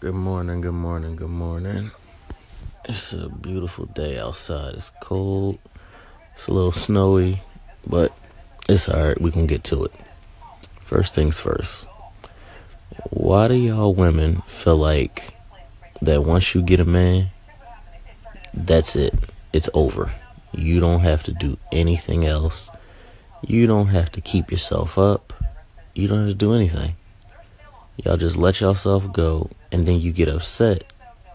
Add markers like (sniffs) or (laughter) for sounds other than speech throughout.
Good morning, good morning, good morning. It's a beautiful day outside. It's cold. It's a little snowy, but it's alright. We can get to it. First things first. Why do y'all women feel like that once you get a man, that's it? It's over. You don't have to do anything else. You don't have to keep yourself up. You don't have to do anything. Y'all just let yourself go and then you get upset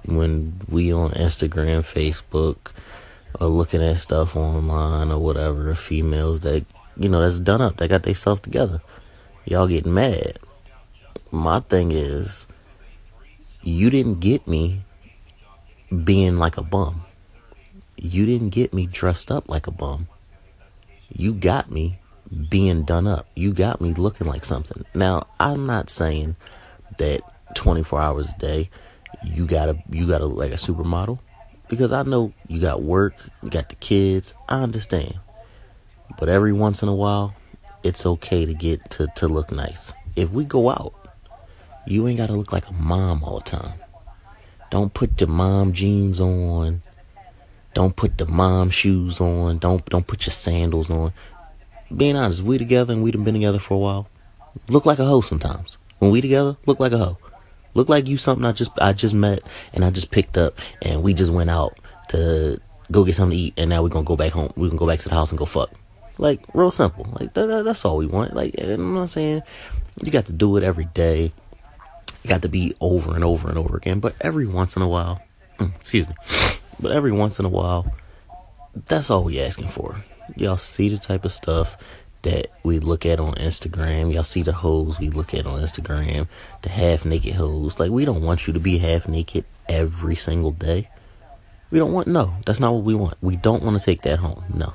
when we on Instagram, Facebook, or looking at stuff online or whatever, females that you know that's done up, that got themselves together. Y'all get mad. My thing is, you didn't get me being like a bum. You didn't get me dressed up like a bum. You got me being done up. You got me looking like something. Now, I'm not saying that 24 hours a day you gotta you gotta look like a supermodel because I know you got work, you got the kids. I understand, but every once in a while, it's okay to get to to look nice. If we go out, you ain't gotta look like a mom all the time. Don't put the mom jeans on. Don't put the mom shoes on. Don't don't put your sandals on. Being honest, we together and we done been together for a while. Look like a hoe sometimes. When we together, look like a hoe. Look like you something I just I just met and I just picked up and we just went out to go get something to eat and now we're gonna go back home. We can go back to the house and go fuck. Like real simple. Like that, that, that's all we want. Like I'm not saying you got to do it every day. You got to be over and over and over again. But every once in a while, mm, excuse me. (sniffs) But every once in a while, that's all we asking for. Y'all see the type of stuff that we look at on Instagram. Y'all see the hoes we look at on Instagram, the half naked hoes. Like, we don't want you to be half naked every single day. We don't want, no, that's not what we want. We don't want to take that home, no.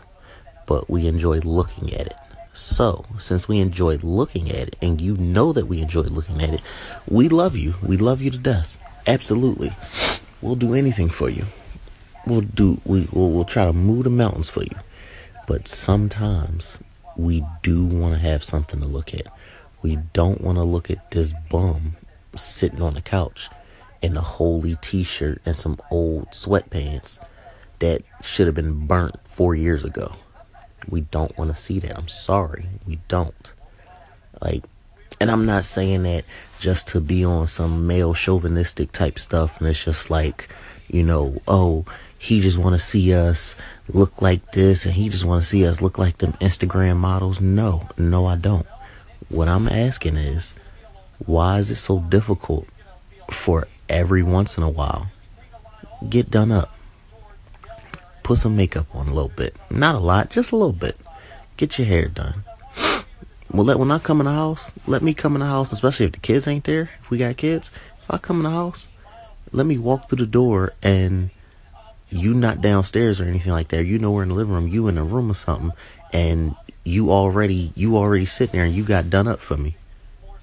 But we enjoy looking at it. So, since we enjoy looking at it, and you know that we enjoy looking at it, we love you. We love you to death. Absolutely. We'll do anything for you. We'll do, we, we'll, we'll try to move the mountains for you. But sometimes we do want to have something to look at. We don't want to look at this bum sitting on the couch in a holy t shirt and some old sweatpants that should have been burnt four years ago. We don't want to see that. I'm sorry. We don't. Like, and I'm not saying that just to be on some male chauvinistic type stuff and it's just like, you know, oh, he just want to see us look like this and he just want to see us look like them Instagram models. No, no, I don't. What I'm asking is, why is it so difficult for every once in a while get done up? Put some makeup on a little bit. Not a lot, just a little bit. Get your hair done. (sniffs) Well, let when I come in the house, let me come in the house, especially if the kids ain't there. If we got kids, if I come in the house, let me walk through the door and you not downstairs or anything like that. You know we're in the living room, you in a room or something, and you already you already sitting there and you got done up for me.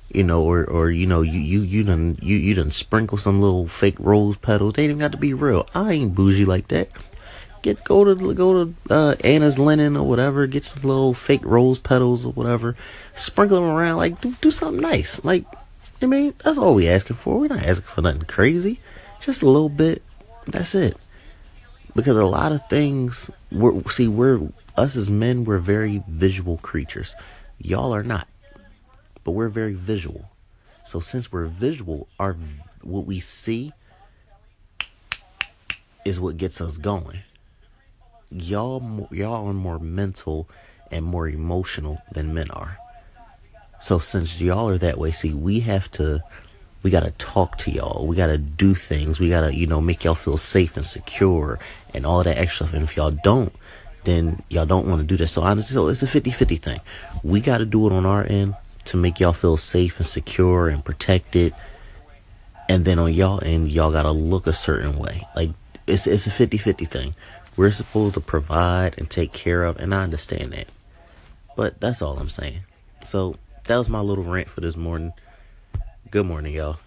You know, or or you know, you you you done you you done sprinkle some little fake rose petals. They ain't even got to be real. I ain't bougie like that. Get go to go to uh, Anna's linen or whatever. Get some little fake rose petals or whatever. Sprinkle them around. Like do do something nice. Like I mean, that's all we asking for. We're not asking for nothing crazy. Just a little bit. That's it because a lot of things we're see we're us as men we're very visual creatures. Y'all are not but we're very visual. So since we're visual our what we see is what gets us going. Y'all y'all are more mental and more emotional than men are. So since y'all are that way see we have to we got to talk to y'all. We got to do things. We got to, you know, make y'all feel safe and secure and all that extra stuff. And if y'all don't, then y'all don't want to do that. So honestly, so it's a 50-50 thing. We got to do it on our end to make y'all feel safe and secure and protected. And then on y'all end, y'all got to look a certain way. Like it's it's a 50-50 thing. We're supposed to provide and take care of, and I understand that. But that's all I'm saying. So that was my little rant for this morning. Good morning, y'all.